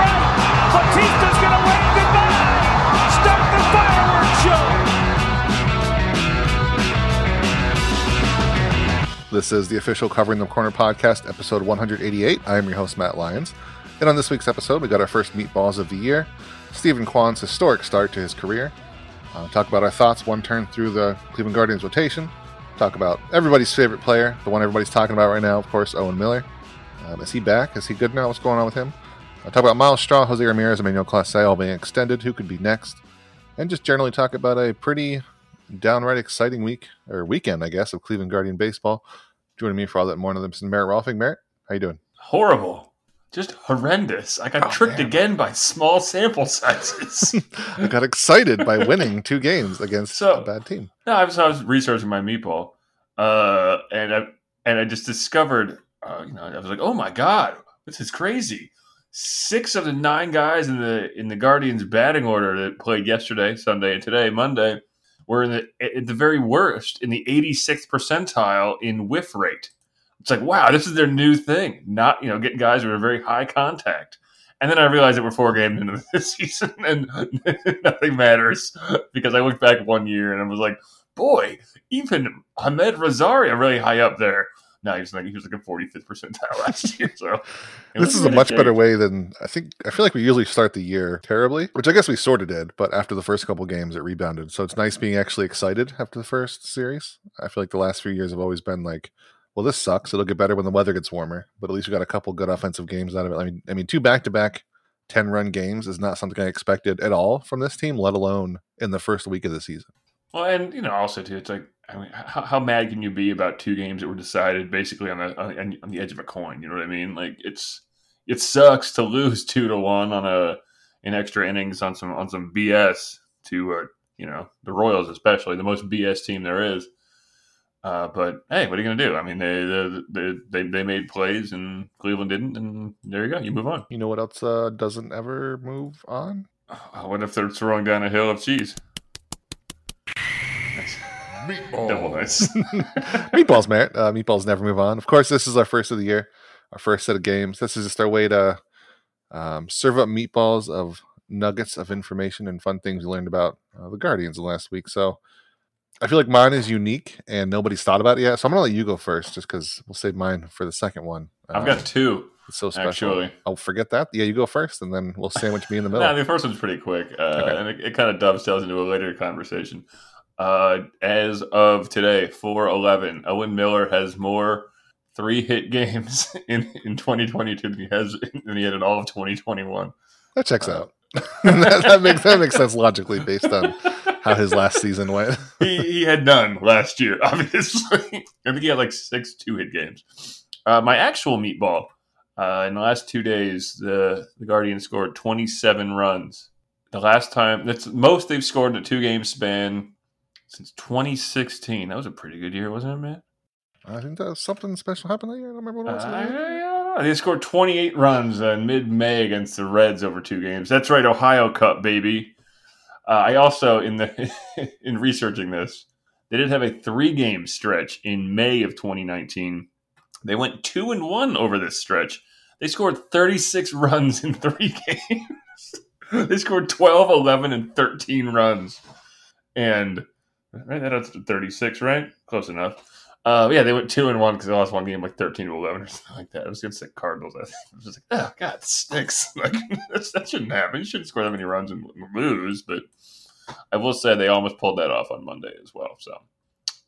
Batista's going to wave goodbye. Start the fireworks show. This is the official Covering the Corner podcast, episode 188. I am your host, Matt Lyons. And on this week's episode, we got our first meatballs of the year, Steven Kwan's historic start to his career, uh, talk about our thoughts one turn through the Cleveland Guardians rotation, talk about everybody's favorite player, the one everybody's talking about right now, of course, Owen Miller. Um, is he back? Is he good now? What's going on with him? I'll talk about Myles Straw, Jose Ramirez, Emmanuel Clase all being extended. Who could be next? And just generally talk about a pretty downright exciting week, or weekend, I guess, of Cleveland Guardian baseball. Joining me for all that more than this is Merritt Rohlfing. Merritt, how you doing? horrible just horrendous i got Oh, tricked man. again by small sample sizes I got excited by winning two games against So- a bad team. no i was, I was researching my meatball uh and i and i just discovered uh, you know i was like oh my god this is crazy six of the nine guys in the in the guardians batting order that played yesterday sunday and today monday were in the at the very worst in the 86th percentile in whiff rate. It's like wow this is their new thing. Not you know getting guys who are very high contact. And then I realized that we're four games into the season and nothing matters because I looked back one year and I was like, boy, even Amed Rosario really high up there. No, he was like he was like a 45th percentile last year. So This is a much better way than I think. I feel like we usually start the year terribly, which I guess we sort of did. But after the first couple games, it rebounded. So it's nice being actually excited after the first series. I feel like the last few years have always been like, well, this sucks. It'll get better when the weather gets warmer. But at least we got a couple good offensive games out of it. I mean, I mean, two back to back ten run games is not something I expected at all from this team, let alone in the first week of the season. Well, and you know, also too, it's like, I mean, how, how mad can you be about two games that were decided basically on the on, on the edge of a coin? You know what I mean? Like it's it sucks to lose two to one on a in extra innings on some on some BS to uh, you know the Royals, especially the most BS team there is. Uh, but hey, what are you going to do? I mean, they, they they they made plays and Cleveland didn't, and there you go. You move on. You know what else uh, doesn't ever move on? What if they're throwing down a hill of cheese? Double nice. meatballs, Merritt. Uh, meatballs never move on. Of course, this is our first of the year, our first set of games. This is just our way to um, serve up meatballs of nuggets of information and fun things we learned about uh, the Guardians in last week. So I feel like mine is unique and nobody's thought about it yet. So I'm gonna let you go first, just because we'll save mine for the second one. I've Uh, got two. it's so special. actually. I'll forget that. Yeah, you go first, and then we'll sandwich me in the middle. No, the first one's pretty quick, uh, Okay. and it, it kind of dovetails into a later conversation. Uh, as of today, four eleven, Owen Miller has more three hit games in, in 2022 than he has than he had in all of 2021. that checks uh, out. that, that makes that makes sense logically based on how his last season went. he, he had none last year, obviously. I think he had like six two hit games. Uh, my actual meatball uh, in the last two days, the the Guardians scored 27 runs. The last time that's most they've scored in a two game span since 2016. That was a pretty good year, wasn't it, man? I think that something special happened that year. I don't remember what it was. Uh, they scored 28 runs in mid May against the Reds over two games. That's right, Ohio Cup, baby. Uh, I also in the in researching this, they did have a three game stretch in May of 2019. They went two and one over this stretch. They scored 36 runs in three games. they scored 12, 11, and 13 runs. And right, that's 36, right? Close enough. Uh, yeah, they went two and one because they lost one game like thirteen to eleven or something like that. It was against the Cardinals. I. Was just like, oh god, it. Like that shouldn't happen. You shouldn't score that many runs and lose. But I will say they almost pulled that off on Monday as well. So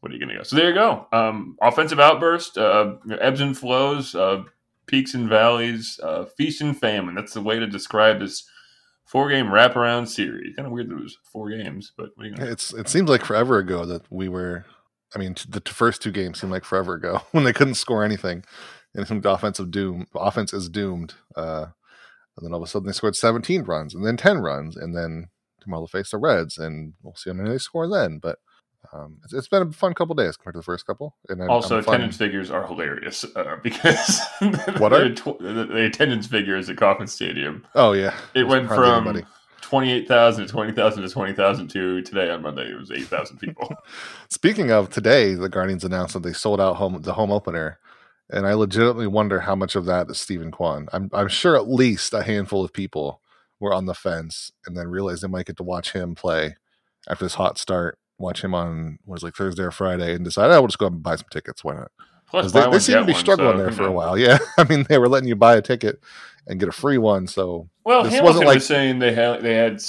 what are you going to go? So there you go. Um, offensive outburst, uh, ebbs and flows, uh, peaks and valleys, uh, feast and famine. That's the way to describe this four game wraparound series. Kind of weird that it was four games, but It's it seems like forever ago that we were. I mean, the first two games seemed like forever ago when they couldn't score anything, and some offensive doom. Offense is doomed. Uh, and then all of a sudden they scored 17 runs, and then 10 runs, and then tomorrow they'll face the Reds, and we'll see how many they score then. But um, it's, it's been a fun couple days compared to the first couple. And I, Also, I'm attendance figures are hilarious uh, because What are? the, the attendance figures at Kauffman Stadium. Oh yeah, It went from anybody. 28,000 to 20,000 to 20,000 to today on Monday. It was 8,000 people. Speaking of today, the Guardians announced that they sold out home the home opener, and I legitimately wonder how much of that is Steven Kwan. I'm I'm sure at least a handful of people were on the fence and then realized they might get to watch him play after this hot start. Watch him on what was like Thursday or Friday, and decide, oh, we'll just go and buy some tickets. Why not? Plus, they, they seem to be one, struggling so there for a while. Yeah, I mean they were letting you buy a ticket and get a free one. So Well, This Hamilton wasn't like- was saying they had they had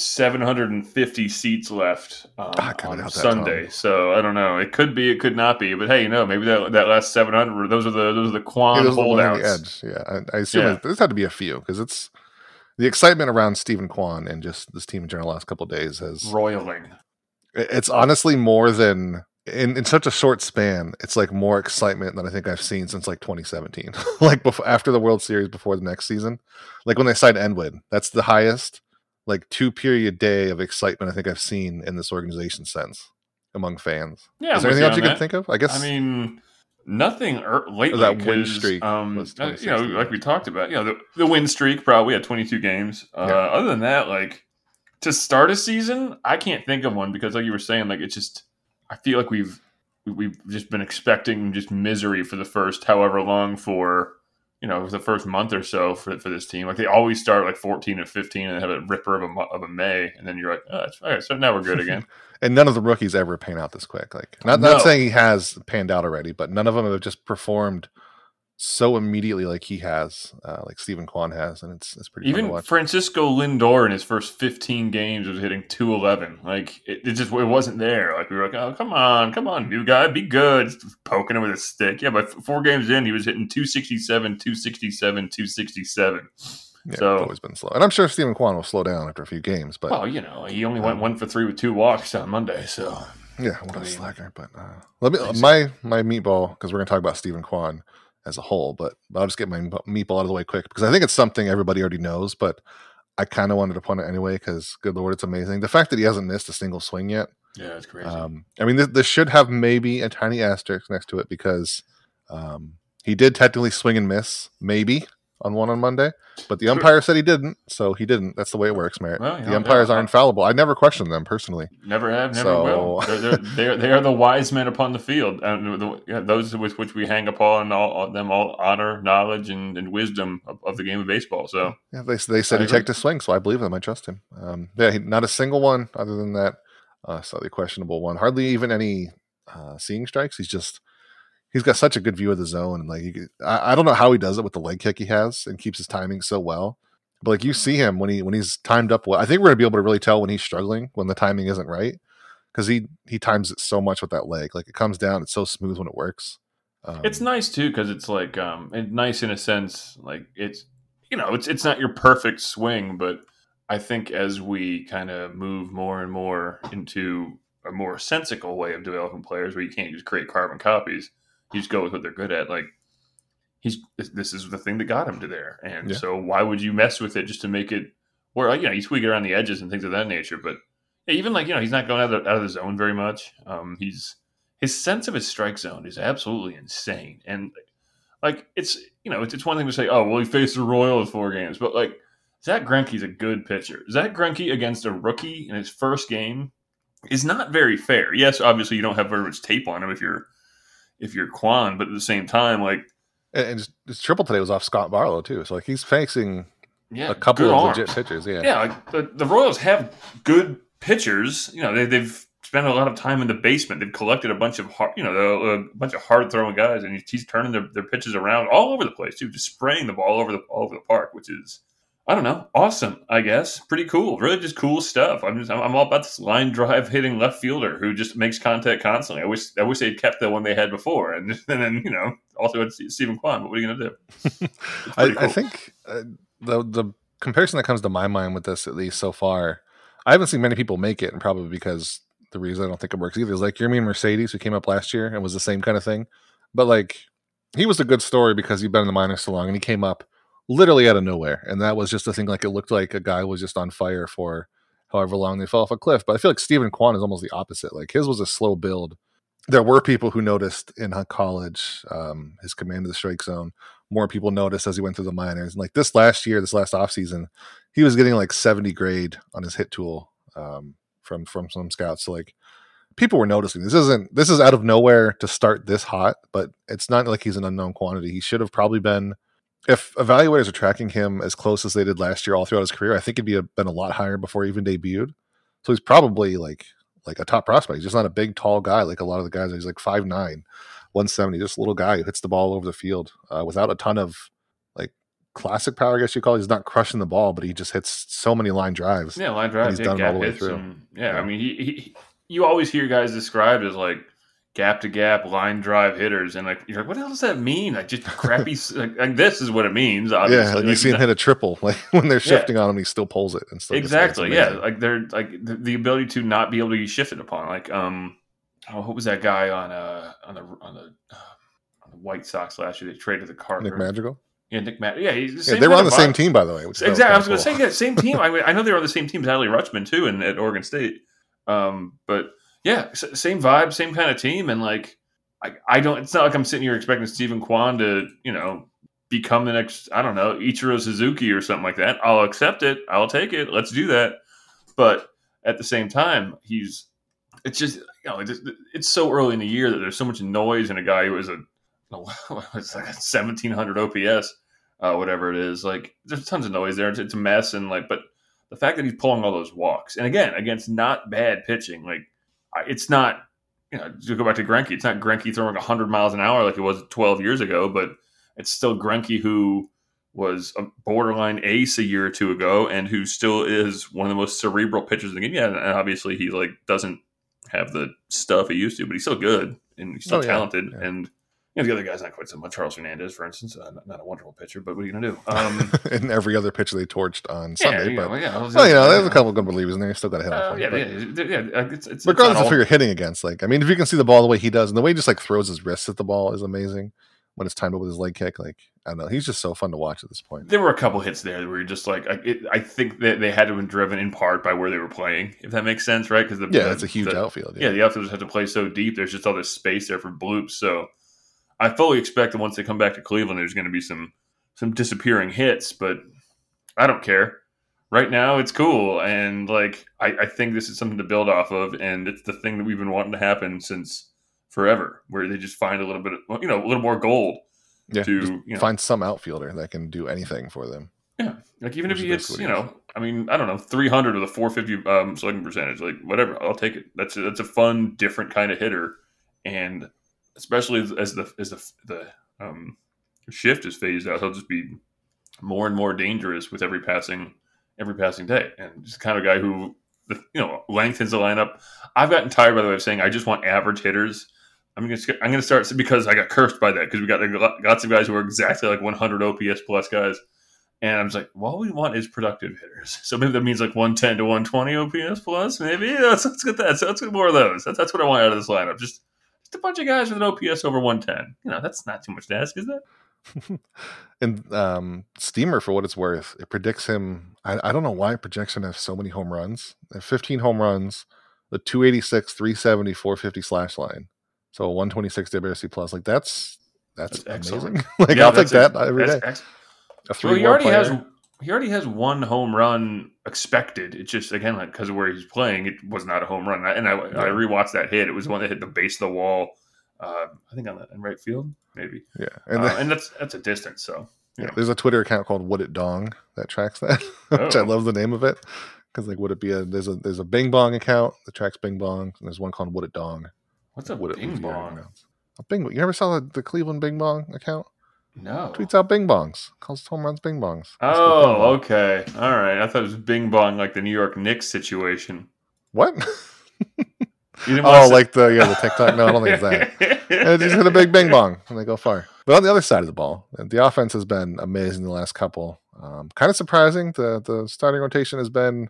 750 seats left um, I on Sunday. So I don't know. It could be, it could not be. But hey, you know, maybe that that last 700, those are the those are the Kwan it was the one on the holdouts. edge. Yeah, I, I assume Yeah. it, this had to be a few because it's the excitement around Steven Kwan and just this team in general the last couple of days has Roiling. It- It's honestly more than in, in such a short span. It's like more excitement than I think I've seen since like 2017. like before, after the World Series, before the next season, like when they signed Enwood, that's the highest like two period day of excitement I think I've seen in this organization since among fans. Yeah, Is there anything else you can think of? I guess. I mean, nothing er- lately. that win streak um, uh, you know, like we talked about, you know, the, the win streak probably had 22 games. Uh, Yeah. Other than that, like to start a season, I can't think of one because, like you were saying, like it's just I feel like we've we- we've just been expecting just misery for the first however long for you know the first month or so for for this team. Like they always start like 14 and 15 and have a ripper of a of a May, and then you're like, oh, that's all right. So now we're good again. and none of the rookies ever pan out this quick. Like not No. not saying he has panned out already, but none of them have just performed so immediately like he has, uh, like Steven Kwan has, and it's it's pretty Even. Francisco Lindor in his first 15 games was hitting 211. Like it, it just it wasn't there. Like we were like, oh come on, come on, new guy, be good. Poking him with a stick. Yeah, but four games in, he was hitting 267, 267, 267. Yeah, So- it's always been slow, and I'm sure Steven Kwan will slow down after a few games. But Well, you know, he only went Um, one for three with two walks on Monday. So yeah, what I a slacker! But uh, let me Easy. my my meatball because we're going to talk about Steven Kwan as a whole. But I'll just get my meatball out of the way quick because I think it's something everybody already knows. But I kind of wanted to point it anyway because good lord, it's amazing. The fact that he hasn't missed a single swing yet. yeah, it's crazy. Um, I mean, this, this should have maybe a tiny asterisk next to it because um, he did technically swing and miss, maybe on one on Monday, but the umpire said he didn't, so he didn't. That's the way it works, Merritt. Well, the know, umpires yeah, are infallible. I never question them personally. Never have, never So- will. They're, they're, they're, they are the wise men upon the field, those with which we hang upon all, all them all honor, knowledge, and, and wisdom of, of the game of baseball. So Yeah, they they said I he agree. checked his swing, so I believe them. I trust him. Um, yeah, he, not a single one other than that uh, slightly questionable one. Hardly even any uh, seeing strikes. He's just he's got such a good view of the zone, and like could, I, I don't know how he does it with the leg kick he has and keeps his timing so well. But like you see him when he when he's timed up well. I think we're gonna be able to really tell when he's struggling when the timing isn't right because he he times it so much with that leg. Like it comes down, it's so smooth when it works. Um, it's nice too because it's like um, it, nice in a sense. Like it's you know it's it's not your perfect swing, but I think as we kind of move more and more into a more sensical way of developing players, where you can't just create carbon copies, you just go with what they're good at. Like he's this is the thing that got him to there, and Yeah. so why would you mess with it just to make it? Or you know, you tweak it around the edges and things of that nature, but even like you know, he's not going out of the, out of the zone very much. Um, he's his sense of his strike zone is absolutely insane, and like it's you know, it's, it's one thing to say, oh, well, he faced the Royals four games, but like Zack Greinke's a good pitcher. Zack Greinke against a rookie in his first game is not very fair. Yes, obviously you don't have very much tape on him if you're if you're Kwan, but at the same time, like and, and his, his triple today was off Scott Barlow too. So like he's facing yeah, a couple of arms. legit pitchers. Yeah. Yeah, like the, the Royals have good pitchers. You know, they, they've spent a lot of time in the basement. They've collected a bunch of hard, you know, a, bunch of hard throwing guys, and he's, he's turning their, their pitches around all over the place too, just spraying the ball over the all over the park, which is I don't know, awesome. I guess pretty cool. Really, just cool stuff. I'm just I'm all about this line drive hitting left fielder who just makes contact constantly. I wish I wish they'd kept the one they had before, and, and then you know also had Steven Kwan. But what are you gonna do? I, cool. I, think uh, the the comparison that comes to my mind with this, at least so far, I haven't seen many people make it, and probably because the reason I don't think it works either is like Yermín Mercedes, who came up last year and was the same kind of thing, but like he was a good story because he'd been in the minors so long, and he came up literally out of nowhere. And that was just a thing like it looked like a guy was just on fire for however long they fell off a cliff. But I feel like Steven Kwan is almost the opposite. Like his was a slow build. There were people who noticed in college um, his command of the strike zone. More people noticed as he went through the minors. And like this last year, this last offseason, he was getting like 70 grade on his hit tool um, from from some scouts. So like people were noticing. This isn't this is out of nowhere to start this hot, but it's not like he's an unknown quantity. He should have probably been if evaluators are tracking him as close as they did last year all throughout his career, I think it'd be a, been a lot higher before he even debuted. So he's probably like like a top prospect. He's just not a big, tall guy like a lot of the guys. He's like 5'9", 170, just a little guy who hits the ball over the field uh, without a ton of like classic power, I guess you call it. He's not crushing the ball, but he just hits so many line drives. Yeah, line drives. He's done all the way through. And, yeah, yeah, I mean, he, he, you always hear guys described as like gap to gap line drive hitters, and like you're like, what the hell does that mean? Like just crappy. like, like, this is what it means. Obviously. Yeah, like, you see him hit a triple, like when they're shifting yeah. on him, he still pulls it and stuff. Exactly. Yeah, like they're like the, the, ability to not be able to be shifted upon. Like um, oh, what was that guy on uh on the on the, on the White Sox last year? They traded the Carter. Nick Madrigal. Yeah, Nick Matt. Yeah, he's the yeah, they were on the same team, by the way. exactly. I was going to say, yeah, same team. I, I know they were on the same team as Adley Rutschman too, in at Oregon State. Um, but yeah, same vibe, same kind of team, and like I, I don't. It's not like I'm sitting here expecting Steven Kwan to, you know, become the next. I don't know, Ichiro Suzuki or something like that. I'll accept it. I'll take it. Let's do that. But at the same time, he's. It's just you know it's, it's so early in the year that there's so much noise in a guy who is a it's like a 1700 OPS, uh, whatever it is. Like there's tons of noise there. It's, it's a mess and like, but the fact that he's pulling all those walks and again against not bad pitching, like it's not you know, to go back to Greinke, it's not Greinke throwing 100 miles an hour like it was 12 years ago, but it's still Greinke who was a borderline ace a year or two ago and who still is one of the most cerebral pitchers in the game. Yeah, and obviously he like doesn't have the stuff he used to, but he's still good and he's still oh, talented. Yeah. And you know, the other guy's not quite so much. Charles Hernandez, for instance, uh, not, not, a wonderful pitcher, but what are you going to do? Um, and every other pitcher they torched on Sunday. Yeah, but, yeah, well, you know, there's a couple of good relievers in there. You still got to hit uh, off. Yeah, yeah, yeah, uh, it's, it's, regardless of who you're hitting against, like I mean, if you can see the ball the way he does, and the way he just like throws his wrists at the ball is amazing. When it's timed up with his leg kick, like I don't know, he's just so fun to watch at this point. There were a couple hits there where you're just like, I, it, I think that they had to have been driven in part by where they were playing, if that makes sense, right? Because yeah, it's a huge the, outfield. Yeah. yeah, the outfielders have to play so deep. There's just all this space there for bloops, so I fully expect that once they come back to Cleveland, there's going to be some some disappearing hits, but I don't care. Right now, it's cool, and like I, I think this is something to build off of, and it's the thing that we've been wanting to happen since forever, where they just find a little bit, of, you know, a little more gold. Yeah, to you know, find some outfielder that can do anything for them. Yeah, like even if he hits, you know, I mean, I don't know, three hundred or the four fifty um, slugging percentage, like whatever, I'll take it. That's a, that's a fun, different kind of hitter, and especially as the as the the um, shift is phased out, he'll just be more and more dangerous with every passing every passing day, and just kind of guy who you know lengthens the lineup. I've gotten tired by the way of saying I just want average hitters. I'm gonna I'm gonna start because I got cursed by that because we got lots of guys who are exactly like 100 OPS plus guys. And I'm just like, well, all we want is productive hitters. So maybe that means like 110 to 120 OPS plus. Maybe let's, let's get that. So let's get more of those. That's, that's what I want out of this lineup. Just just a bunch of guys with an OPS over 110. You know, that's not too much to ask, is that? and um, Steamer, for what it's worth, it predicts him. I, I don't know why it projects him to have so many home runs. 15 home runs, the 286, 370, 450 slash line. So a 126 WRC plus. Like that's that's, that's amazing. like yeah, I'll take that every day. A three well, he already player. has he already has one home run expected. It's just again like because of where he's playing, it was not a home run. And I, I rewatched that hit. It was one that hit the base of the wall. Uh, I think on the in right field, maybe. Yeah, and, uh, and that's that's a distance. So yeah, there's a Twitter account called Would It Dong that tracks that, which oh. I love the name of it Because like, would it be a there's a there's a Bing Bong account that tracks Bing Bong, and there's one called Would It Dong. What's a Would it Bing Bong? A Bing. You never saw the, the Cleveland Bing Bong account? No. Tweets out Bing Bongs, calls home runs Bing Bongs. Bing Oh, Bong. okay. All right. I thought it was Bing Bong, like the New York Knicks situation. What? You didn't oh, like the yeah the TikTok. No, I don't think it's that. Yeah, just hit a big bing bong and they go far. But on the other side of the ball, the offense has been amazing the last couple. Um, kind of surprising. The the starting rotation has been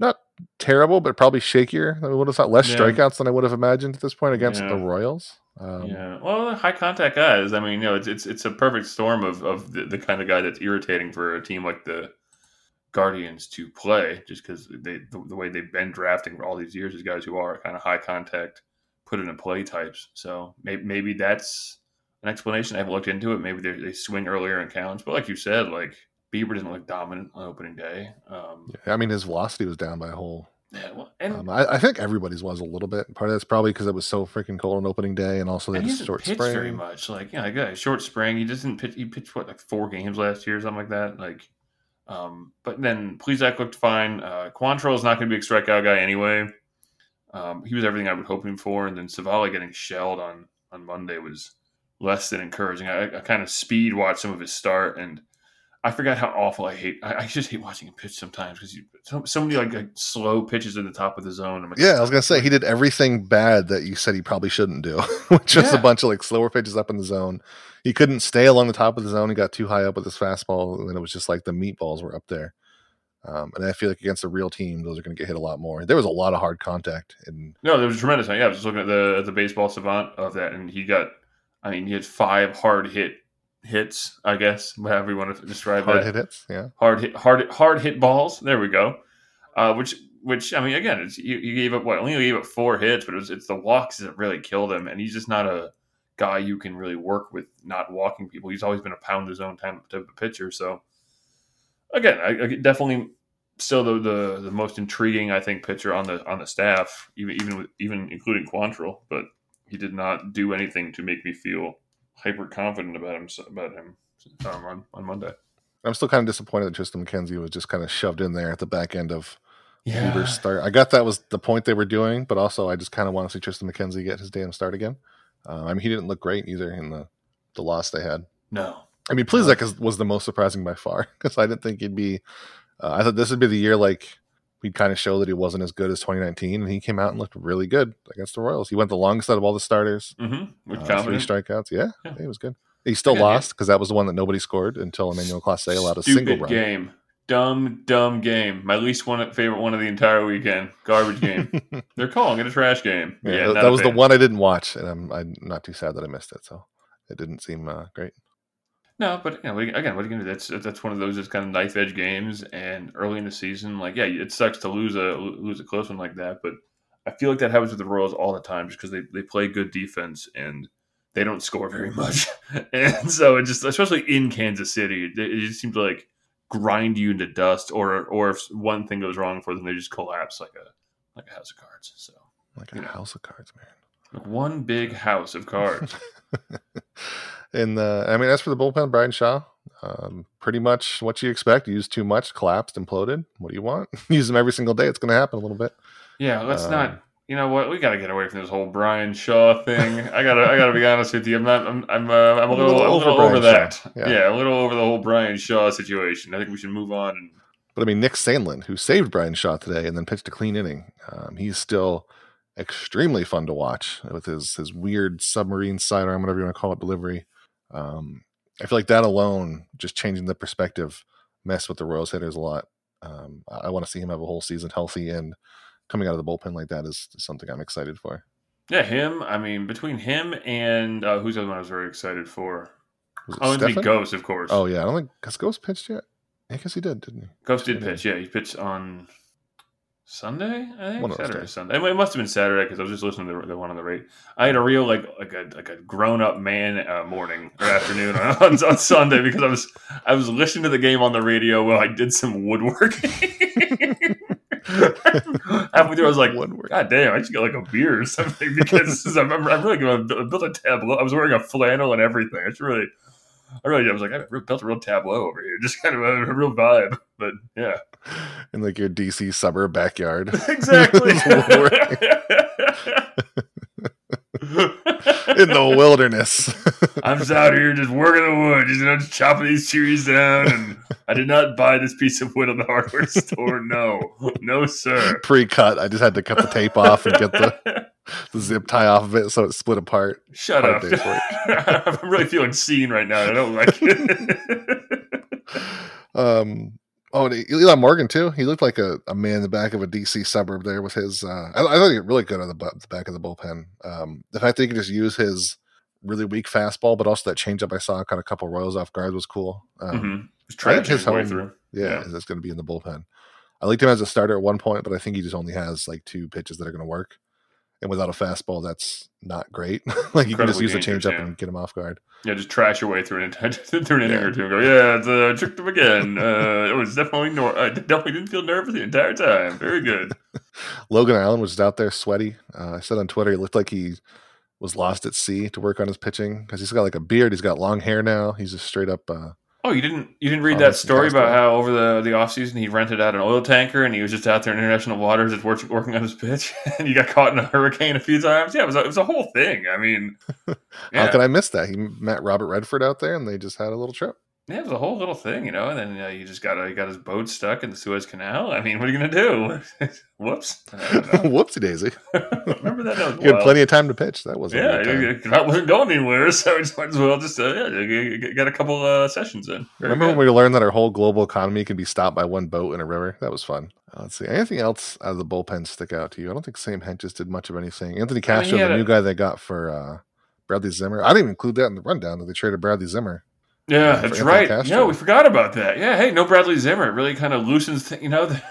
not terrible, but probably shakier I we would have thought. Less Yeah. strikeouts than I would have imagined at this point against Yeah. the Royals. Um, yeah. Well, high contact guys. I mean, you know, it's it's, it's a perfect storm of, of the, the kind of guy that's irritating for a team like the Guardians to play, just because they the, the way they've been drafting for all these years is guys who are kind of high contact, put in a play types. So maybe, maybe that's an explanation. I haven't looked into it. Maybe they they swing earlier in counts, but like you said, like Bieber didn't look dominant on opening day. Um, I mean, his velocity was down by a whole. Yeah, well, and Um, I, I think everybody's was a little bit. Part of that's probably because it was so freaking cold on opening day, and also they And had he a short pitched spring. very much. Like, yeah, I got a short spring. He doesn't pitch. He pitched what, like four games last year, or something like that. Like, um, but then Plesac looked fine. Uh, Quantrill is not going to be a strikeout guy anyway. Um, he was everything I was hoping for, and then Civale getting shelled on on Monday was less than encouraging. I, I kind of speed watched some of his start, and I forgot how awful I hate. I, I just hate watching him pitch sometimes because so, so many like, like slow pitches in the top of the zone. I'm like, Yeah, I was gonna say he did everything bad that you said he probably shouldn't do, which was a bunch of like slower pitches up in the zone. He couldn't stay along the top of the zone. He got too high up with his fastball, and then it was just like the meatballs were up there. Um, and I feel like against a real team, those are going to get hit a lot more. There was a lot of hard contact, and No, there was tremendous. Yeah, I was just looking at the at the baseball savant of that, and he got. I mean, he had five hard hit hits. I guess however you want to describe hard that. hit hits. Yeah, Hard hit, hard hard hit balls. There we go. Uh, which which I mean, again, it's, you, you gave up what? Only gave up four hits, but it was it's the walks that really killed him, and he's just not a guy you can really work with not walking people. He's always been a pound his own type type of pitcher. So again, I, I definitely still the, the the most intriguing I think pitcher on the on the staff, even even with, even including Quantrill, but he did not do anything to make me feel hyper confident about him about him um, on on Monday. I'm still kind of disappointed that Triston McKenzie was just kind of shoved in there at the back end of Bieber's start. I got that was the point they were doing, but also I just kind of want to see Triston McKenzie get his damn start again. Uh, I mean, he didn't look great either in the the loss they had. no. I mean, Plesac is, was the most surprising by far because I didn't think he'd be. Uh, I thought this would be the year like we'd kind of show that he wasn't as good as 2019, and he came out and looked really good against the Royals. He went the longest out of all the starters. Mm-hmm. With Uh, three strikeouts. Yeah, Yeah. he was good. He still yeah. lost because that was the one that nobody scored until Emmanuel Clase allowed a single run. game. Dumb, dumb game. My least one favorite one of the entire weekend. Garbage game. They're calling it a trash game. Yeah, Yeah, that, that was the one I didn't watch, and I'm, I'm not too sad that I missed it. So it didn't seem uh, great. No, but you know, what are you- again, what are you gonna do? That's that's one of those just kind of knife edge games, and early in the season, like yeah, it sucks to lose a lose a close one like that, but I feel like that happens with the Royals all the time, just because they they play good defense and they don't score very much, and so it just especially in Kansas City, it, it just seems to like grind you into dust, or or if one thing goes wrong for them, they just collapse like a like a house of cards. So Like a Yeah. house of cards, man. like one big house of cards. and uh, I mean, as for the bullpen, Bryan Shaw, um, pretty much what you expect. Used too much, collapsed, imploded. What do you want? Use them every single day. It's going to happen a little bit. Yeah, let's Um, not. You know what? We got to get away from this whole Bryan Shaw thing. I gotta, I gotta be honest with you. I'm not. I'm. I'm. Uh, I'm a little, a little over, Brian that. Yeah. yeah. a little over the whole Bryan Shaw situation. I think we should move on. And But I mean, Nick Sandlin, who saved Bryan Shaw today and then pitched a clean inning, um, he's still extremely fun to watch with his his weird submarine sidearm, whatever you want to call it, delivery. Um, I feel like that alone, just changing the perspective, messed with the Royals hitters a lot. Um, I, I want to see him have a whole season healthy and coming out of the bullpen like that is, is something I'm excited for. yeah, him. I mean, between him and uh, who's the other one I was very excited for? It Oh, and Gose, of course. Oh yeah, I don't think has Gose pitched yet. I guess he did, didn't he? Gose did pitch. Yeah, he pitched on Sunday. I think Saturday. Sunday. It must have been Saturday because I was just listening to the, the one on the rate. I had a real like like a like a grown up man uh, morning or afternoon on, on, Sunday because I was I was listening to the game on the radio while I did some woodworking. Halfway through, I was like, Woodwork. God damn, I should get like a beer or something because I'm, I'm really going to build a tableau. I was wearing a flannel and everything. It's really, I really, I was like, I built a real tableau over here, just kind of a, a real vibe. But yeah, in like your DC suburb backyard. exactly. in the wilderness. I'm just out here just working the wood, just, you know, just chopping these trees down. And I did not buy this piece of wood at the hardware store. No, no, sir. Pre-cut. I just had to cut the tape off and get the, the zip tie off of it so it split apart. Shut Hard up. I'm really feeling seen right now. I don't like it. Um. Oh, and Eli Morgan too. He looked like a, a man in the back of a DC suburb there with his. Uh, I, I thought he looked really good on the, bu- the back of the bullpen. Um, the fact that he could just use his really weak fastball, but also that changeup I saw kind of a couple Royals off guard was cool. Um, Mhm. I think his way through. Yeah, Yeah. going to be in the bullpen. I liked him as a starter at one point, but I think he just only has like two pitches that are going to work. And without a fastball, that's not great. like you can just use the changeup yeah. and get him off guard. Yeah, just trash your way through an, through an inning Yeah. or two and go, yeah, it's, uh, tricked him again. Uh, it was definitely, nor- I definitely didn't feel nervous the entire time. Very good. Logan Allen was out there sweaty. Uh, I said on Twitter, he looked like he was lost at sea to work on his pitching because he's got like a beard. He's got long hair now. He's just straight up. Uh, Oh, you didn't you didn't read Oh, that story about how over the the off season he rented out an oil tanker and he was just out there in international waters just working working on his pitch and he got caught in a hurricane a few times. Yeah, it was a, it was a whole thing. I mean, How could I miss that? He met Robert Redford out there, and they just had a little trip. Yeah, it was a whole little thing, you know. And then uh, you just got he got his boat stuck in the Suez Canal. I mean, what are you gonna do? Whoops. I. Whoopsie daisy! Remember that? that He had plenty of time to pitch. That wasn't. Yeah, good wasn't going anywhere, so I just might as well just uh, yeah, got a couple uh, sessions in. Very Remember good. when we learned that our whole global economy can be stopped by one boat in a river? That was fun. Uh, let's see. Anything else out of the bullpen stick out to you? I don't think Sam Hentges did much of anything. Anthony Castro, had the a- new guy they got for uh, Bradley Zimmer. I didn't even include that in the rundown that they traded Bradley Zimmer. Yeah, that's right. Castro. Yeah, we forgot about that. Yeah, hey, no Bradley Zimmer. It really kind of loosens, th- you know, the,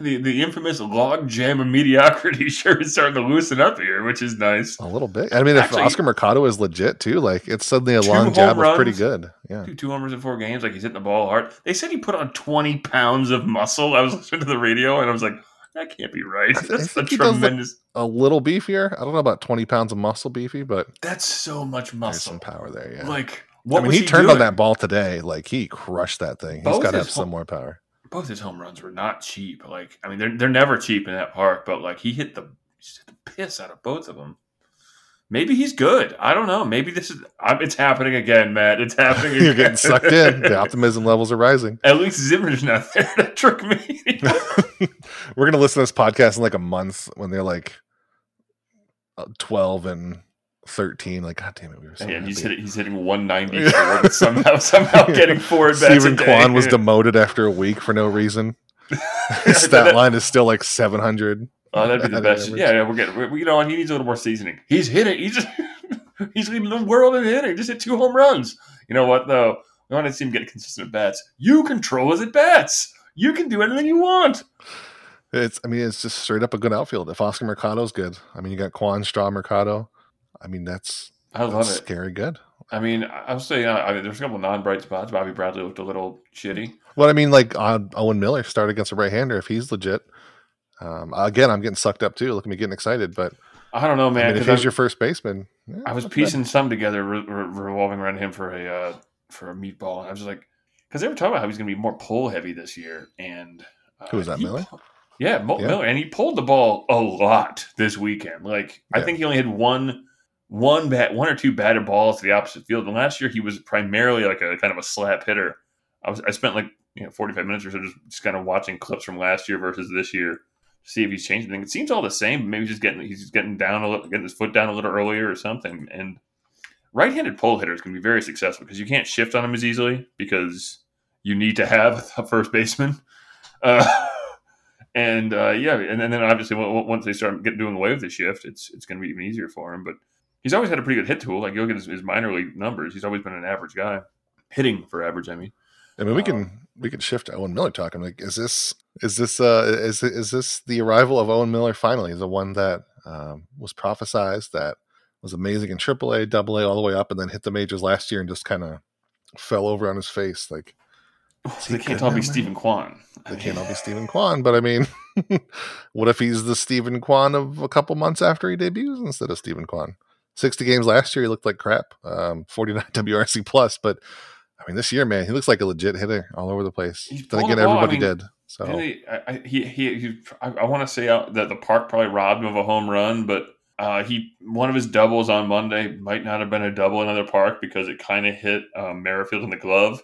the the infamous log jam of mediocrity sure is starting to loosen up here, which is nice. A little bit. I mean, if Oscar Mercado is legit too, like it's suddenly a long jab of pretty good. Yeah. Two, two homers in four games, like he's hitting the ball hard. They said he put on 20 pounds of muscle. I was listening to the radio and I was like, that can't be right. That's a think he does tremendous. A little beefier. I don't know about 20 pounds of muscle beefy, but That's so much there's muscle. some power there. Yeah. Like, what I mean, was he, turned doing? on that ball today. Like he crushed that thing. He's got to have some more power. both his home runs were not cheap. Like, I mean, they're they're never cheap in that park, but like he hit the, he hit the piss out of both of them. Maybe he's good. I don't know. Maybe this is I'm, it's happening again, Matt. It's happening. Again. You're getting sucked in. The optimism levels are rising. At least Zimmer's not there to trick me. We're gonna listen to this podcast in like a month when they're like uh, 12 and 13. Like, God damn it, we were so and he's hitting he's hitting 194, but somehow somehow getting bats. Steven Kwan was demoted after a week for no reason. Stat line is still like 700. Oh, that'd be the best. Yeah, yeah, we're getting. We, you know, he needs a little more seasoning. He's hitting. He's just, he's leading the world in hitting. Just hit two home runs. You know what though? We want to see him get consistent at bats. You control his at bats. You can do anything you want. It's, I mean, it's just straight up a good outfield. If Oscar Mercado's good, I mean, you got Kwan, Straw, Mercado. I mean, that's, I love that's it. scary good. I mean, I- I'll say uh, I mean, there's a couple non-bright spots. Bobby Bradley looked a little shitty. Well, I mean, like uh, Owen Miller started against a right-hander. If he's legit, um, again, I'm getting sucked up too. Look at me getting excited. But I don't know, I man. mean, if he's I- your first baseman, yeah, I was bad. piecing some together re- re- revolving around him for a uh, for a meatball, and I was just like, because they were talking about how he's going to be more pull heavy this year, and uh, Who was that, Miller? Yeah, Mo- Yeah. Miller, and he pulled the ball a lot this weekend. Like I think he only had one one bat, one or two batted balls to the opposite field, and last year he was primarily like a kind of a slap hitter. I was I spent like you know forty five minutes or so just, just kind of watching clips from last year versus this year to see if he's changed anything. It seems all the same. Maybe he's just getting he's just getting down a little, getting his foot down a little earlier or something. And right-handed pole hitters can be very successful because you can't shift on them as easily because you need to have a first baseman. Uh, and uh, yeah, and, and then obviously once they start getting doing away with the shift, it's it's going to be even easier for him. But he's always had a pretty good hit tool. Like you look at his, his minor league numbers, he's always been an average guy, hitting for average. I mean, I mean, we Uh, can we can shift to Owen Miller talking. Like, is this is this uh is is this the arrival of Owen Miller finally? The one that um, was prophesized that was amazing in AAA, Double A, all the way up, and then hit the majors last year and just kind of fell over on his face. Like, is they can't good all be man? Steven Kwan. I They mean, can't all be Steven Kwan, but I mean, what if he's the Steven Kwan of a couple months after he debuts instead of Steven Kwan? 60 games last year, he looked like crap. Um, 49 WRC plus, but I mean, this year, man, he looks like a legit hitter all over the place. He's Then again, ball, I everybody mean, did. So Really, I, he he, he I, I want to say that the park probably robbed him of a home run, but uh, he one of his doubles on Monday might not have been a double in another park because it kind of hit um, Merrifield in the glove.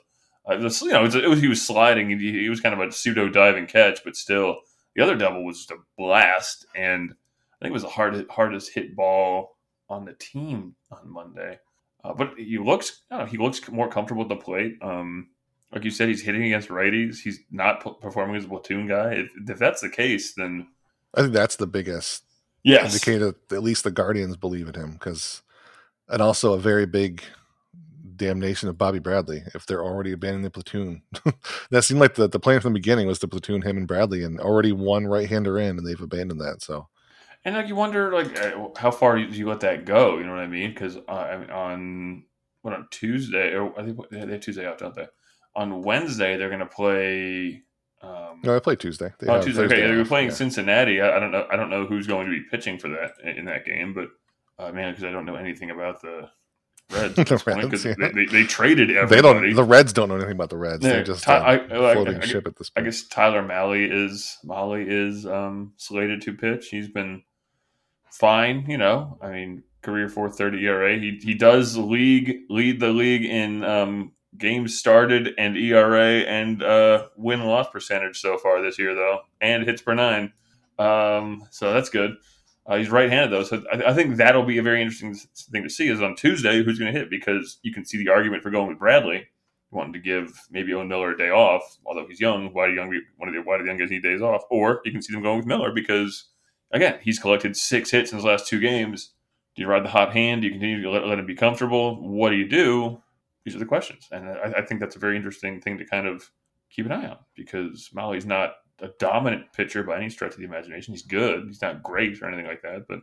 Uh, was, you know, it was, it was, he was sliding. He, he was kind of a pseudo diving catch, but still, the other double was just a blast, and I think it was the hard, hardest hit ball on the team on Monday. Uh, but he looks, know, he looks more comfortable at the plate. Um, like you said, he's hitting against righties. He's not p- performing as a platoon guy. If, if that's the case, then I think that's the biggest yes, indicator that at least the Guardians believe in him because, and also a very big damnation of Bobby Bradley if they're already abandoning the platoon. that seemed like the, the plan from the beginning was to platoon him and Bradley and already one right hander in and they've abandoned that. So And like you wonder, like uh, how far do you let that go? You know what I mean? Because uh, I mean, on what on Tuesday, or I think they have Tuesday off, don't they? On Wednesday, they're going to play. Um, no, I play Tuesday. They oh, Tuesday. Thursday Okay, they're playing yeah. Cincinnati. I, I don't know. I don't know who's going to be pitching for that in that game, but uh, man, because I don't know anything about the Reds. The point, yeah. they, they, they traded They don't. The Reds don't know anything about the Reds. Yeah, They're just Ty- uh, I- I- floating I- ship at this point. I guess Tyler Mahle is Mahle is um, slated to pitch. He's been fine, you know. I mean, career 430 ERA. He he does league lead the league in um, games started and ERA and uh, win loss percentage so far this year, though, and hits per nine. Um, so that's good. Uh, he's right-handed though, so I, I think that'll be a very interesting thing to see. Is on Tuesday who's going to hit because you can see the argument for going with Bradley wanting to give maybe Owen Miller a day off, although he's young. Why do young one of the why do the young guys need days off? Or you can see them going with Miller because again he's collected six hits in his last two games. Do you ride the hot hand? Do you continue to let, let him be comfortable? What do you do? These are the questions, and I, I think that's a very interesting thing to kind of keep an eye on because Mahle's not a dominant pitcher by any stretch of the imagination. He's good. He's not great or anything like that, but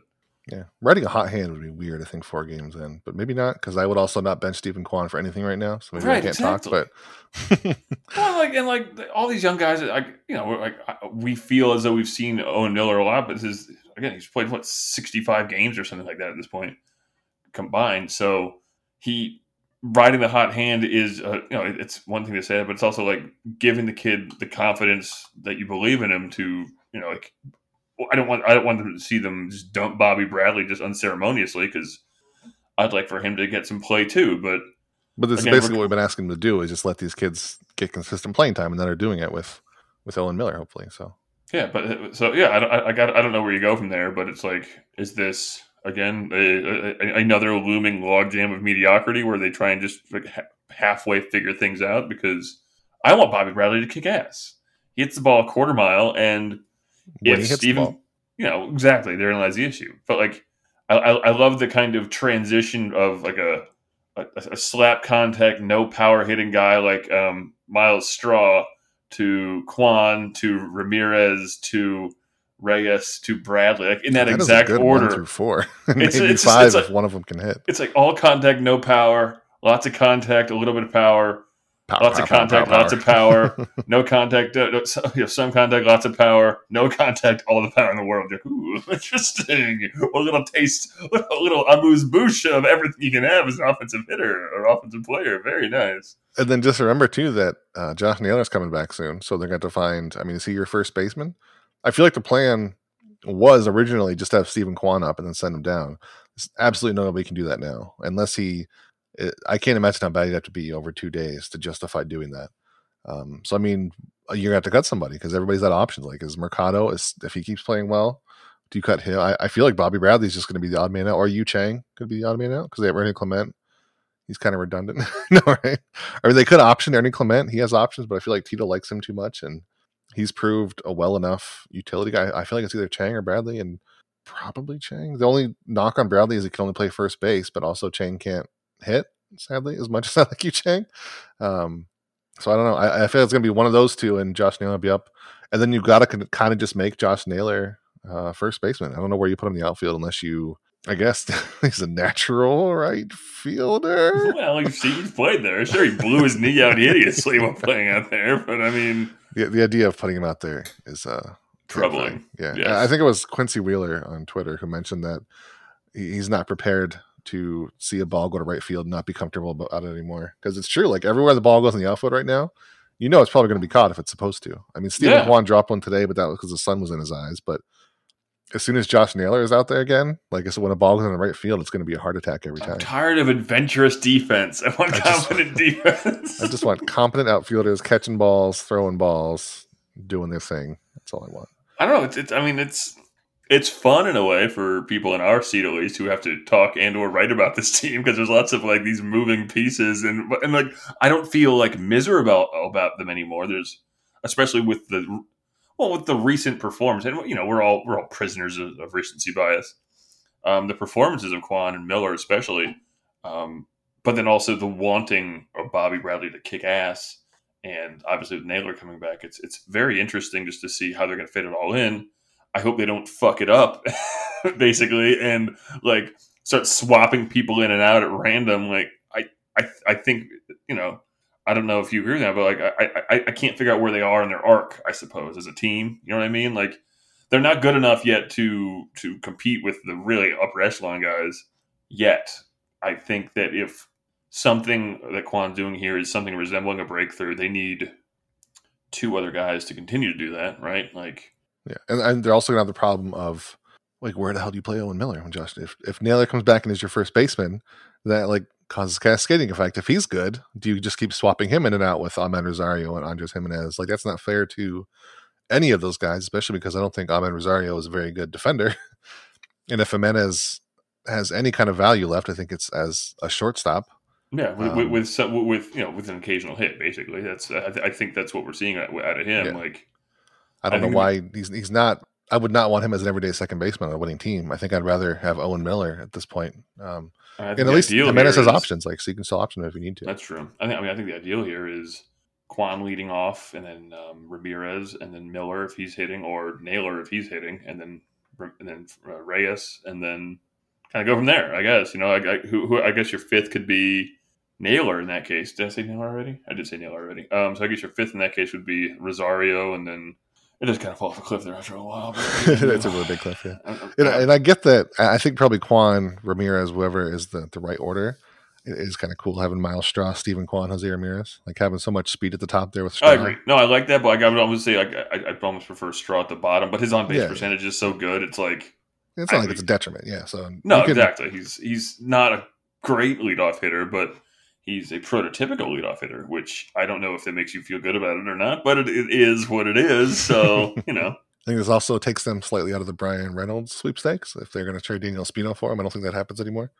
Yeah, riding a hot hand would be weird. I think four games in, but maybe not because I would also not bench Steven Kwan for anything right now. So maybe I can't exactly. talk. But Well, like and like all these young guys, like you know, like we feel as though we've seen Owen Miller a lot, but this is again he's played what sixty five games or something like that at this point combined. So he riding the hot hand is uh, you know it's one thing to say, but it's also like giving the kid the confidence that you believe in him to you know like I don't want I don't want them to see them just dump Bobby Bradley just unceremoniously because I'd like for him to get some play too, but. but this Again, is basically what we've been asking them to do is just let these kids get consistent playing time, and then they're doing it with with Owen Miller, hopefully. So Yeah, but uh, so yeah, I, don't- I, I got I don't know where you go from there, but it's like, is this again a, a, another looming logjam of mediocrity where they try and just like, ha- halfway figure things out? Because I want Bobby Bradley to kick ass. He hits the ball a quarter mile, and when if Steven, you know exactly, therein lies the issue. But like, I, I, I love the kind of transition of like a, a a slap contact, no power hitting guy like um, Myles Straw to Kwan to Ramirez to Reyes to Bradley, like in that, that exact order. through four, It's- maybe it's just- five it's like- if one of them can hit. It's like all contact, no power, lots of contact, a little bit of power, Power, lots power, of contact, power, lots of power, no contact, uh, no, so- you know, some contact, lots of power, no contact, all the power in the world. Ooh, interesting. A little taste, a little amuse bouche of everything you can have as an offensive hitter or offensive player. Very nice. And then just remember too that uh, Josh Naylor's coming back soon, so they're going to find. I mean, is he your first baseman? I feel like the plan was originally just to have Steven Kwan up and then send him down. There's absolutely nobody can do that now, unless he. It, I can't imagine how bad you'd have to be over two days to justify doing that. Um, so I mean, you're gonna have to cut somebody because everybody's of options. Like, is Mercado is if he keeps playing well, do you cut him? I, I feel like Bobby Bradley's just to be the odd man out, or Yu Chang could be the odd man out because they have Ernie Clement. He's kind of redundant, no right? Or they could option Ernie Clement. He has options, but I feel like Tito likes him too much, and he's proved a well enough utility guy. I feel like it's either Chang or Bradley, and probably Chang. The only knock on Bradley is he can only play first base, but also Chang can't hit. Sadly, as much as I like you, Chang. Um, so I don't know. I, I feel it's gonna be one of those two, and Josh Naylor will be up, and then you've got to kind of just make Josh Naylor uh, first baseman. I don't know where you put him in the outfield unless you. I guess he's a natural right fielder. Well, you see, he's played there. Sure, he blew his knee out hideously while playing out there, but I mean, the, the idea of putting him out there is uh Troubling. Yeah, Yes. I think it was Quincy Wheeler on Twitter who mentioned that he's not prepared to see a ball go to right field and not be comfortable about it anymore. Because it's true, like everywhere the ball goes in the outfield right now, you know it's probably going to be caught if it's supposed to. I mean, Steven Yeah. Kwan dropped one today, but that was because the sun was in his eyes. But as soon as Josh Naylor is out there again, like I said, when a ball goes in the right field, it's going to be a heart attack every I'm time. tired of adventurous defense. I want I just- confident defense. I just want competent outfielders catching balls, throwing balls, doing their thing. That's all I want. I don't know. It's, it's I mean, it's it's fun in a way for people in our seat at least who have to talk and or write about this team because there's lots of like these moving pieces and and like I don't feel like miserable about them anymore. There's especially with the well with the recent performance and you know we're all we're all prisoners of, of recency bias. Um, the performances of Kwan and Miller especially, um, but then also the wanting of Bobby Bradley to kick ass and obviously with Naylor coming back, it's it's very interesting just to see how they're going to fit it all in. I hope they don't fuck it up, basically, and like start swapping people in and out at random. Like I, I, I think you know, I don't know if you with that, but like I, I, I can't figure out where they are in their arc. I suppose as a team, you know what I mean? Like they're not good enough yet to to compete with the really upper echelon guys yet. I think that if something that Kwan's doing here is something resembling a breakthrough, they need two other guys to continue to do that, right? Like, Yeah, and, and they're also gonna have the problem of like where the hell do you play Owen Miller when Josh? If if Naylor comes back and is your first baseman, that like causes cascading effect. If he's good, do you just keep swapping him in and out with Amed Rosario and Andres Gimenez? Like that's not fair to any of those guys, especially because I don't think Amed Rosario is a very good defender. and if Gimenez has any kind of value left, I think it's as a shortstop. yeah, with, with, Um, with some- with you know with an occasional hit, basically. That's I, th- I think that's what we're seeing out, out of him. Yeah. Like, I don't I know why he's he's not. I would not want him as an everyday second baseman on a winning team. I think I'd rather have Owen Miller at this point. Um, and at least Gimenez here has is- options, like so you can still option him if you need to. That's true. I think. I mean, I think the ideal here is Kwan leading off, and then um, Ramirez, and then Miller if he's hitting, or Naylor if he's hitting, and then and then uh, Reyes, and then kind of go from there. I guess you know. I, I, who, who I guess your fifth could be Naylor in that case. Did I say Naylor already? I did say Naylor already. Um, so I guess your fifth in that case would be Rosario, and then it just kind of fall off a cliff there after a while. but- it's a really big cliff, yeah. I- I- And, uh, and I get that. I I think probably Kwan Ramirez, whoever is the, the right order, it is kind of cool having Myles Straw, Steven Kwan, Jose Ramirez, like having so much speed at the top there with Straw. I agree. No, I like that, but like, I would almost say like I, I'd almost prefer Straw at the bottom. But his on base Yeah. percentage is so good. It's like It's I not like agree. it's a detriment, yeah. So no, can- exactly. He's he's not a great leadoff hitter, but he's a prototypical leadoff hitter, which I don't know if that makes you feel good about it or not. But it, it is what it is. So you know, I think this also takes them slightly out of the Bryan Reynolds sweepstakes. If they're going to trade Daniel Espino for him, I don't think that happens anymore.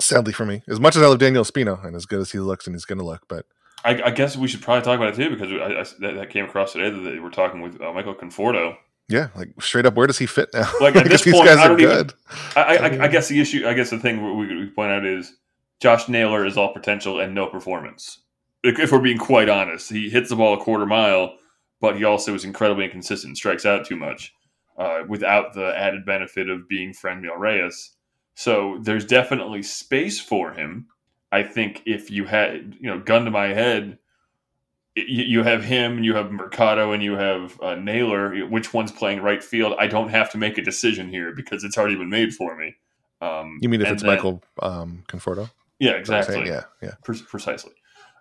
Sadly for me, as much as I love Daniel Espino and as good as he looks and he's going to look, but I, I guess we should probably talk about it too because I, I, that, that came across today that they were talking with uh, Michael Conforto. yeah, like straight up, where does he fit now? Like, at this point, I don't even- I, I, I I, I guess the issue, I guess the thing we, we point out is Josh Naylor is all potential and no performance. If we're being quite honest, he hits the ball a quarter mile, but he also is incredibly inconsistent, and strikes out too much, uh, without the added benefit of being Franmil Reyes. So there's definitely space for him. I think if you had, you know, gun to my head, y- you have him, you have Mercado, and you have uh, Naylor. Which one's playing right field? I don't have to make a decision here because it's already been made for me. Um, you mean if it's then- Michael um, Conforto? Yeah, Is that what I'm saying? exactly. Yeah, yeah. Pre- precisely.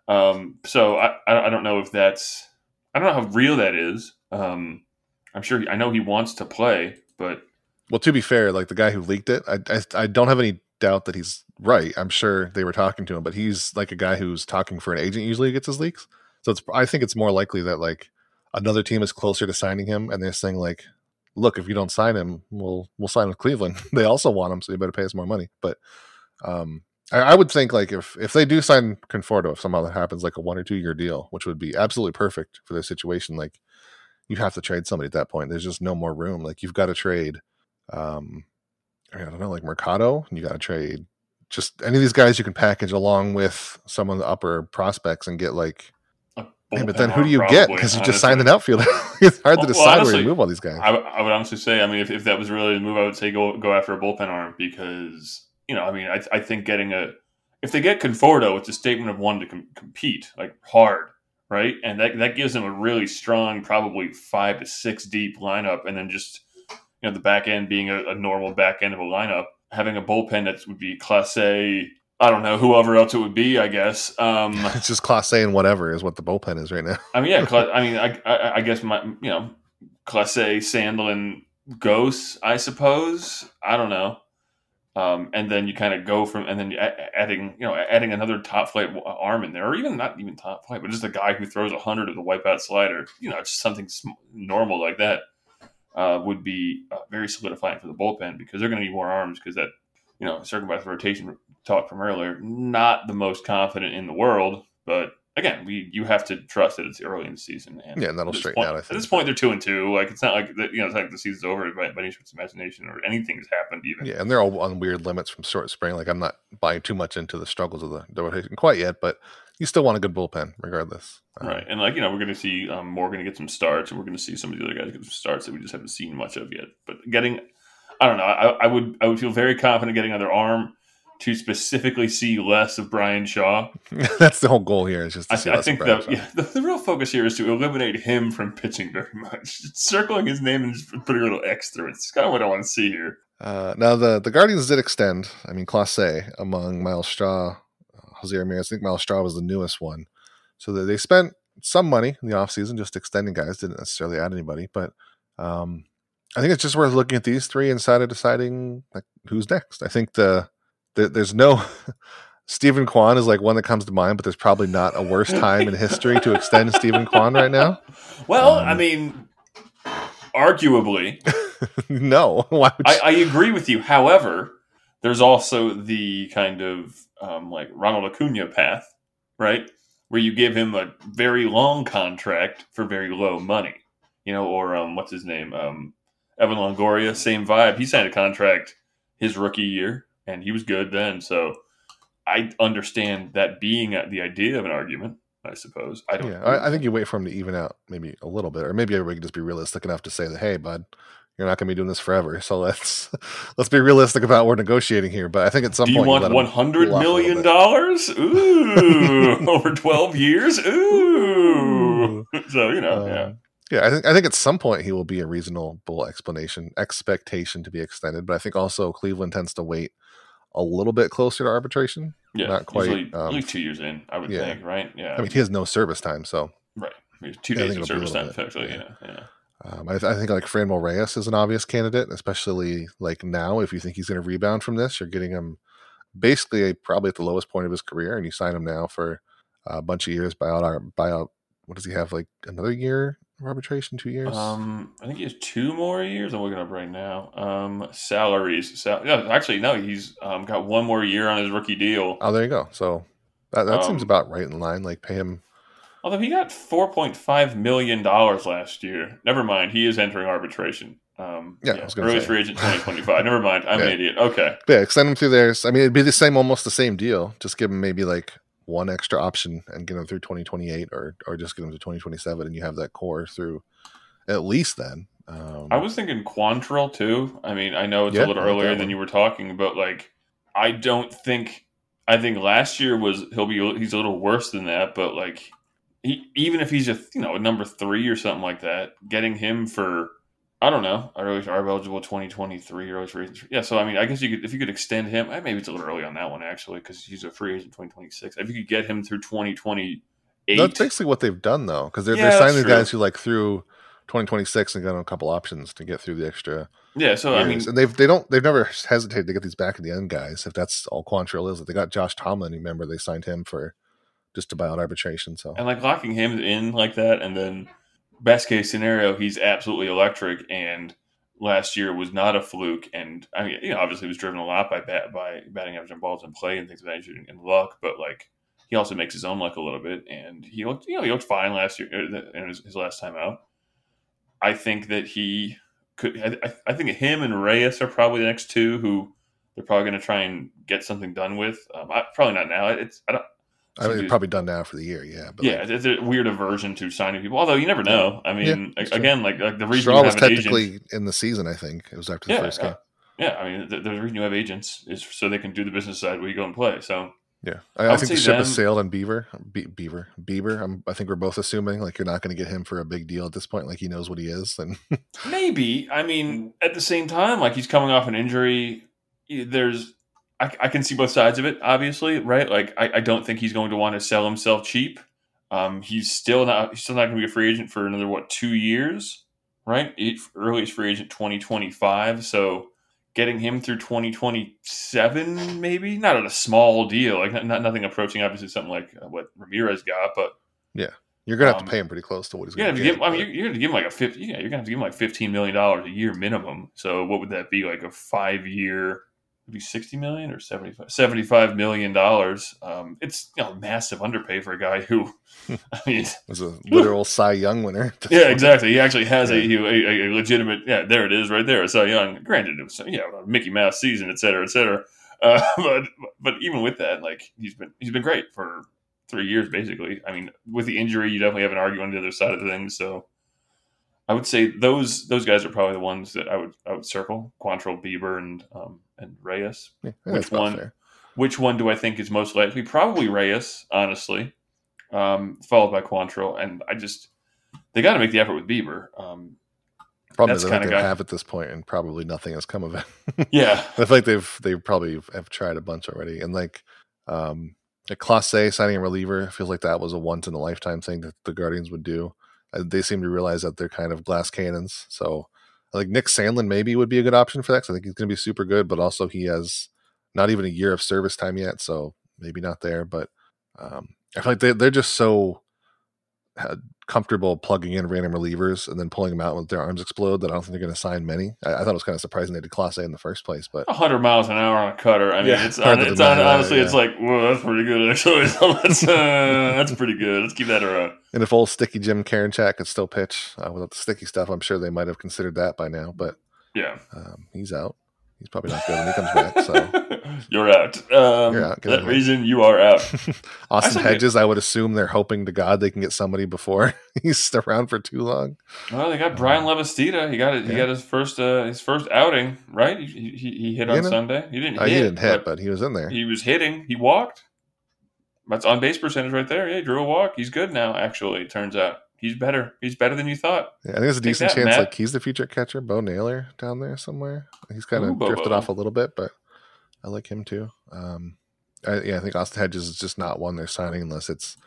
Um, so I, I I don't know if that's I don't know how real that is. Um, I'm sure he, I know he wants to play, but Well, to be fair, like the guy who leaked it, I, I I don't have any doubt that he's right. I'm sure they were talking to him, but he's like a guy who's talking for an agent. Usually, gets his leaks. So it's I think it's more likely that like another team is closer to signing him, and they're saying like, look, if you don't sign him, we'll we'll sign with Cleveland. they also want him, so you better pay us more money. But um, I, I would think like if if they do sign Conforto, if somehow that happens, like a one or two year deal, which would be absolutely perfect for their situation, like you have to trade somebody at that point. There's just no more room. Like you've got to trade um I don't know, like Mercado, you got to trade just any of these guys you can package along with some of the upper prospects and get like, hey, but then who do you get? Because you just signed an outfielder. it's hard Well, to well, decide where honestly, you move all these guys. I, I would honestly say, I mean, if, if that was really the move, I would say go go after a bullpen arm because you know, I mean, I, I think getting a if they get Conforto, it's a statement of one to com- compete like hard, right? And that that gives them a really strong, probably five to six deep lineup, and then just you know the back end being a, a normal back end of a lineup, having a bullpen that would be Clase I don't know whoever else it would be. I guess. Um, It's just Clase and whatever is what the bullpen is right now. I mean, yeah. I mean, I, I, I guess my you know, Clase, Sandlin, Gose. I suppose. I don't know. Um, and then you kind of go from, and then adding, you know, adding another top flight arm in there, or even not even top flight, but just a guy who throws a hundred of the wipeout slider. You know, just something normal like that uh, would be uh, very solidifying for the bullpen because they're going to need more arms because that, you know, the rotation talk from earlier, not the most confident in the world, but again, we you have to trust that it's early in the season. And Yeah, and that'll straighten point- out, I think. At this point, they're two and two. Like it's not like that, you know, it's like the season's over by, by any stretch of imagination or anything has happened even. Yeah, and they're all on weird limits from short spring. Like I'm not buying too much into the struggles of the, the rotation quite yet, but you still want a good bullpen regardless. Um, Right, and like you know, we're going to see um, Morgan get some starts, and we're going to see some of the other guys get some starts that we just haven't seen much of yet. But getting, I don't know, I, I would I would feel very confident getting another arm to specifically see less of Bryan Shaw. That's the whole goal here. Is just to I, I think of Brad that Shaw. yeah, the, the real focus here is to eliminate him from pitching very much. Just circling his name and just putting a little X through it. It's kind of what I want to see here. Uh, now the the Guardians did extend. I mean, Clase among Myles Straw, uh, Jose Ramirez. I think Myles Straw was the newest one. So they, they spent some money in the offseason just extending guys. Didn't necessarily add anybody, but um, I think it's just worth looking at these three and side of deciding like who's next. I think the, the there's no Steven Kwan is like one that comes to mind, but there's probably not a worse time in history to extend Steven Kwan right now. Well, Um, I mean, arguably, no, I, I agree with you. However, there's also the kind of um, like Ronald Acuna path, right? Where you give him a very long contract for very low money, you know, or um, what's his name? Um, Evan Longoria, same vibe. He signed a contract his rookie year, and he was good then. So I understand that being the idea of an argument. I suppose I don't. Yeah, I, I think you wait for him to even out maybe a little bit, or maybe everybody can just be realistic enough to say that, hey, bud, you're not going to be doing this forever. So let's let's be realistic about what we're negotiating here. But I think at some Do you want one hundred cool off a little million dollars? Ooh, over twelve years. Ooh. So you know, yeah. Uh, Yeah, I think I think at some point he will be a reasonable explanation expectation to be extended. But I think also Cleveland tends to wait a little bit closer to arbitration. Yeah, not quite, Usually, um, at least two years in, I would yeah. think, right? Yeah, I mean, he has no service time, so right. I mean, two Yeah, days of it'll be a service time, essentially. yeah. Yeah. Um, I, I think like Franmil Reyes is an obvious candidate, especially like now. If you think he's going to rebound from this, you're getting him basically probably at the lowest point of his career, and you sign him now for a bunch of years. Buyout, our buyout. What does he have? Like another year arbitration? Two years? Um, I think he has two more years. I'm looking up right now. Um, salaries. Sal- actually, no. He's um, got one more year on his rookie deal. oh, there you go. So that that seems Um, about right in line. Like pay him. Although he got 4.5 million dollars last year. Never mind. He is entering arbitration. Um, Yeah, I was gonna early say. free agent 2025. Never mind. I'm Yeah. an idiot. Okay. Yeah, extend him through there. I mean, it'd be the same, almost the same deal. Just give him maybe like one extra option and get them through 2028, or or just get them to 2027, and you have that core through at least then. Um, I was thinking Quantrill too. I mean, I know it's Yeah, a little earlier than one. you were talking, but like, I don't think. I think last year was he'll be he's a little worse than that, but like, he, even if he's a you know a number three or something like that, getting him for I don't know early are eligible twenty twenty three early free agent. Yeah, so I mean, I guess you could if you could extend him. eh, Maybe it's a little early on that one actually because he's a free agent twenty twenty six. If you could get him through twenty twenty eight, that's basically what they've done though, because they're Yeah, they're signing the guys who like through 2026 and got a couple options to get through the extra. yeah. So I mean, and they've they don't they've never hesitated to get these back in the end guys if that's all Quantrill is. They got Josh Tomlin. you Remember they signed him for just about arbitration. So And like locking him in like that, and then best case scenario, he's absolutely electric. And last year was not a fluke. And I mean, you know, obviously, was driven a lot by bat, by batting average and balls in play and things of that nature and luck. But like, he also makes his own luck a little bit. And he looked, you know, he looked fine last year in his, his last time out. I think that he could. I, I- I think him and Reyes are probably the next two who they're probably going to try and get something done with. Um, I, probably not now. It's I don't. I mean, it's probably done now for the year. Yeah, but Yeah, like, it's a weird aversion to signing people. Although you never know. I mean, Yeah, again, like like the reason Straw you was technically agent. in the season. I think it was after the Yeah, first game. uh, yeah, I mean, the, the reason you have agents is so they can do the business side where you go and play. So Yeah, I, I I think the ship has sailed on Beaver. Be- Beaver, Bieber. I'm, I think we're both assuming like you're not going to get him for a big deal at this point. Like he knows what he is, and maybe, I mean, at the same time, like he's coming off an injury. There's I, I can see both sides of it. Obviously, right? Like I, I don't think he's going to want to sell himself cheap. Um, he's still not he's still not going to be a free agent for another what two years, right? Eight, earliest free agent twenty twenty five. So getting him through twenty twenty seven, maybe not at a small deal, like not, not nothing approaching obviously something like uh, what Ramirez got, but yeah, You're gonna have Um, to pay him pretty close to what he's gonna gonna get. give. I mean, you're, you're gonna give him like a fifty. Yeah, you're gonna have to give him like fifteen million dollars a year minimum. So what would that be? Like a five year, maybe sixty million or 75, 75 million dollars. Um, it's you know massive underpay for a guy who, I mean, was a literal Cy Young winner. yeah, exactly. He actually has a, a, a legitimate. Yeah, there it is, right there. So young. Granted, it was yeah, a Mickey Mouse season, et cetera, et cetera. Uh, but but even with that, like he's been he's been great for three years basically. I mean, with the injury, you definitely have an argument on the other side of things. So I would say those those guys are probably the ones that I would I would circle: Quantrill, Bieber, and um, and Reyes. Yeah, Which one? fair. Which one do I think is most likely? Probably Reyes, honestly, um, followed by Quantrill, and I just they got to make the effort with Bieber. Um, Problem is, I think they guy. have at this point, and probably nothing has come of it. yeah, I feel like they've they probably have tried a bunch already, and like um like Clase signing a reliever feels like that was a once in a lifetime thing that the Guardians would do. Uh, They seem to realize that they're kind of glass cannons. So like Nick Sandlin maybe would be a good option for that. I think he's going to be super good, but also he has not even a year of service time yet, so maybe not there. But um, I feel like they they're just so uh, comfortable plugging in random relievers and then pulling them out when their arms explode that I don't think they're going to sign many. I, I thought it was kind of surprising they did Clase in the first place, but hundred miles an hour on a cutter. I mean, Yeah, it's on, it's on, honestly, it's like, whoa, that's pretty good. Actually, so that's uh, that's pretty good. Let's keep that around. And if old sticky Jim Karinchak could still pitch uh, without the sticky stuff, I'm sure they might have considered that by now. But Yeah, um, he's out. He's probably not good when he comes back. So you're out. Um, You're out. Get that out of here. reason you are out. Austin think Hedges, I would assume they're hoping to God they can get somebody before he's around for too long. Well, they got Bryan Lavastida. He got it. He got his first uh, his first outing. Right? He, he, he hit on know, Sunday. He didn't. Uh, hit, he didn't hit, but he was in there. he was hitting. He walked. That's on base percentage right there. Yeah, he drew a walk. He's good now. Actually, it turns out he's better. He's better than you thought. Yeah, I think there's a Take decent that, chance Matt. like he's the future catcher, Bo Naylor down there somewhere. He's kind of drifted Bo. off a little bit, but I like him too. Um, I, yeah, I think Austin Hedges is just not one they're signing unless it's,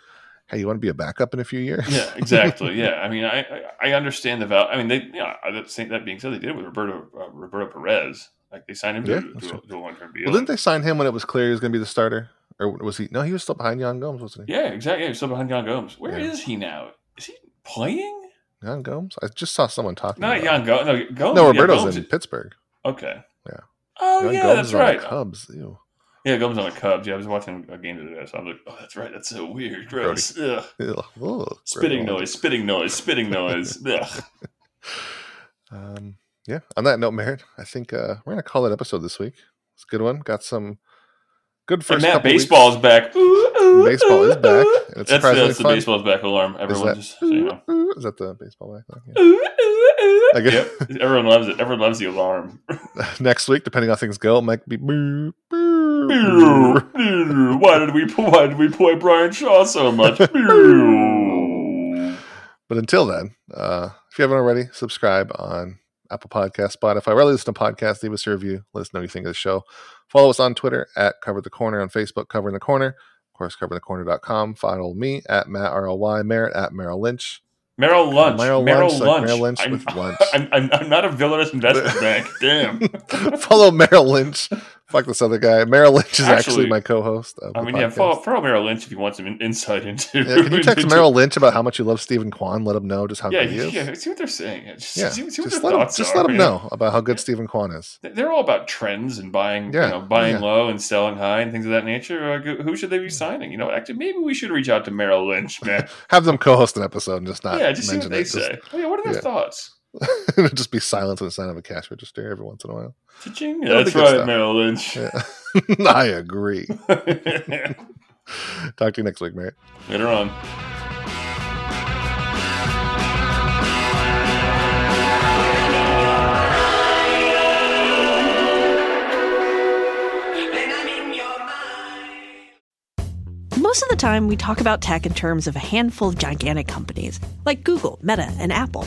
hey, you want to be a backup in a few years? Yeah, exactly. yeah, I mean, I I, understand the value. I mean, they you know, that, saying- that being said, they did it with Roberto uh, Roberto Perez. Like they signed him Yeah, to, to, a- true. to a long term deal. Well, didn't they sign him when it was clear he was going to be the starter, or was he? No, he was still behind Yan Gomes, wasn't he? Yeah, exactly. Yeah, he's still behind Yan Gomes. Where is Yeah. he now? Is he playing? Yan Gomes. I just saw someone talking. Not about Yan Gomes. No, Gomes. No, yeah, Roberto's Gomes- in Pittsburgh. Okay. Yeah. Oh Yan yeah, Gomes that's is on the right. Cubs. Ew. Yeah, Gomes on the Cubs. Yeah, I was watching a game today, so I'm like, oh, that's right. That's so weird. Gross. Ugh. Ew. Ugh, Spitting gross. noise. Spitting noise. Spitting noise. Ugh. Um, yeah. On that note, Merritt, I think uh, we're gonna call that episode this week. It's a good one. Got some good And first. Matt, couple baseball's weeks. back. Ooh, ooh, Baseball is back, it's That's, surprisingly that's the fun. baseball's back alarm. Is Everyone that, just so you know. is that the baseball back? thing? Yeah. I guess- Yep. Everyone loves it. Everyone loves the alarm. Next week, depending on how things go, it might be boo, boo, Boo, boo. boo. why did we why did we play Bryan Shaw so much? But until then, uh, if you haven't already, subscribe on Apple Podcast, Spotify, wherever you listen to podcasts, leave us a review. Let us know what you think of the show. Follow us on Twitter at Cover the Corner, on Facebook, Covering the Corner. Of course, coverthecorner.com. Follow me at Matt R-L-Y, Merritt at Merrill Lynch. Merrill Lunch. Merrill Merrill, Lunch. Merrill Lynch I'm, with lunch. I'm, I'm, I'm not a villainous investment bank. Damn. follow Merrill Lynch. Fuck this other guy. Merrill Lynch is actually, Actually, my co-host. I mean, yeah, podcast. follow, follow Merrill Lynch if you want some insight into. Yeah, can you text into- Merrill Lynch about how much you love Steven Kwan? Let him know just how Yeah, good he is. yeah, see what they're saying. Just, Yeah, see, see just let him, just let him yeah. know about how good Steven Kwan is. They're all about trends and buying, Yeah, you know, buying yeah. low and selling high and things of that nature. Uh, like, who should they be mm. signing? You know, actually, maybe we should reach out to Merrill Lynch, man. Have them co-host an episode and just not yeah, just see what they it. Just- say. Oh, yeah, what are their yeah. thoughts? It'll just be silence on the sign of a cash register every once in a while. Cha-ching. That's right, stuff. Merrill Lynch. Yeah. I agree. Talk to you next week, mate. Later on. Most of the time, we talk about tech in terms of a handful of gigantic companies like Google, Meta, and Apple.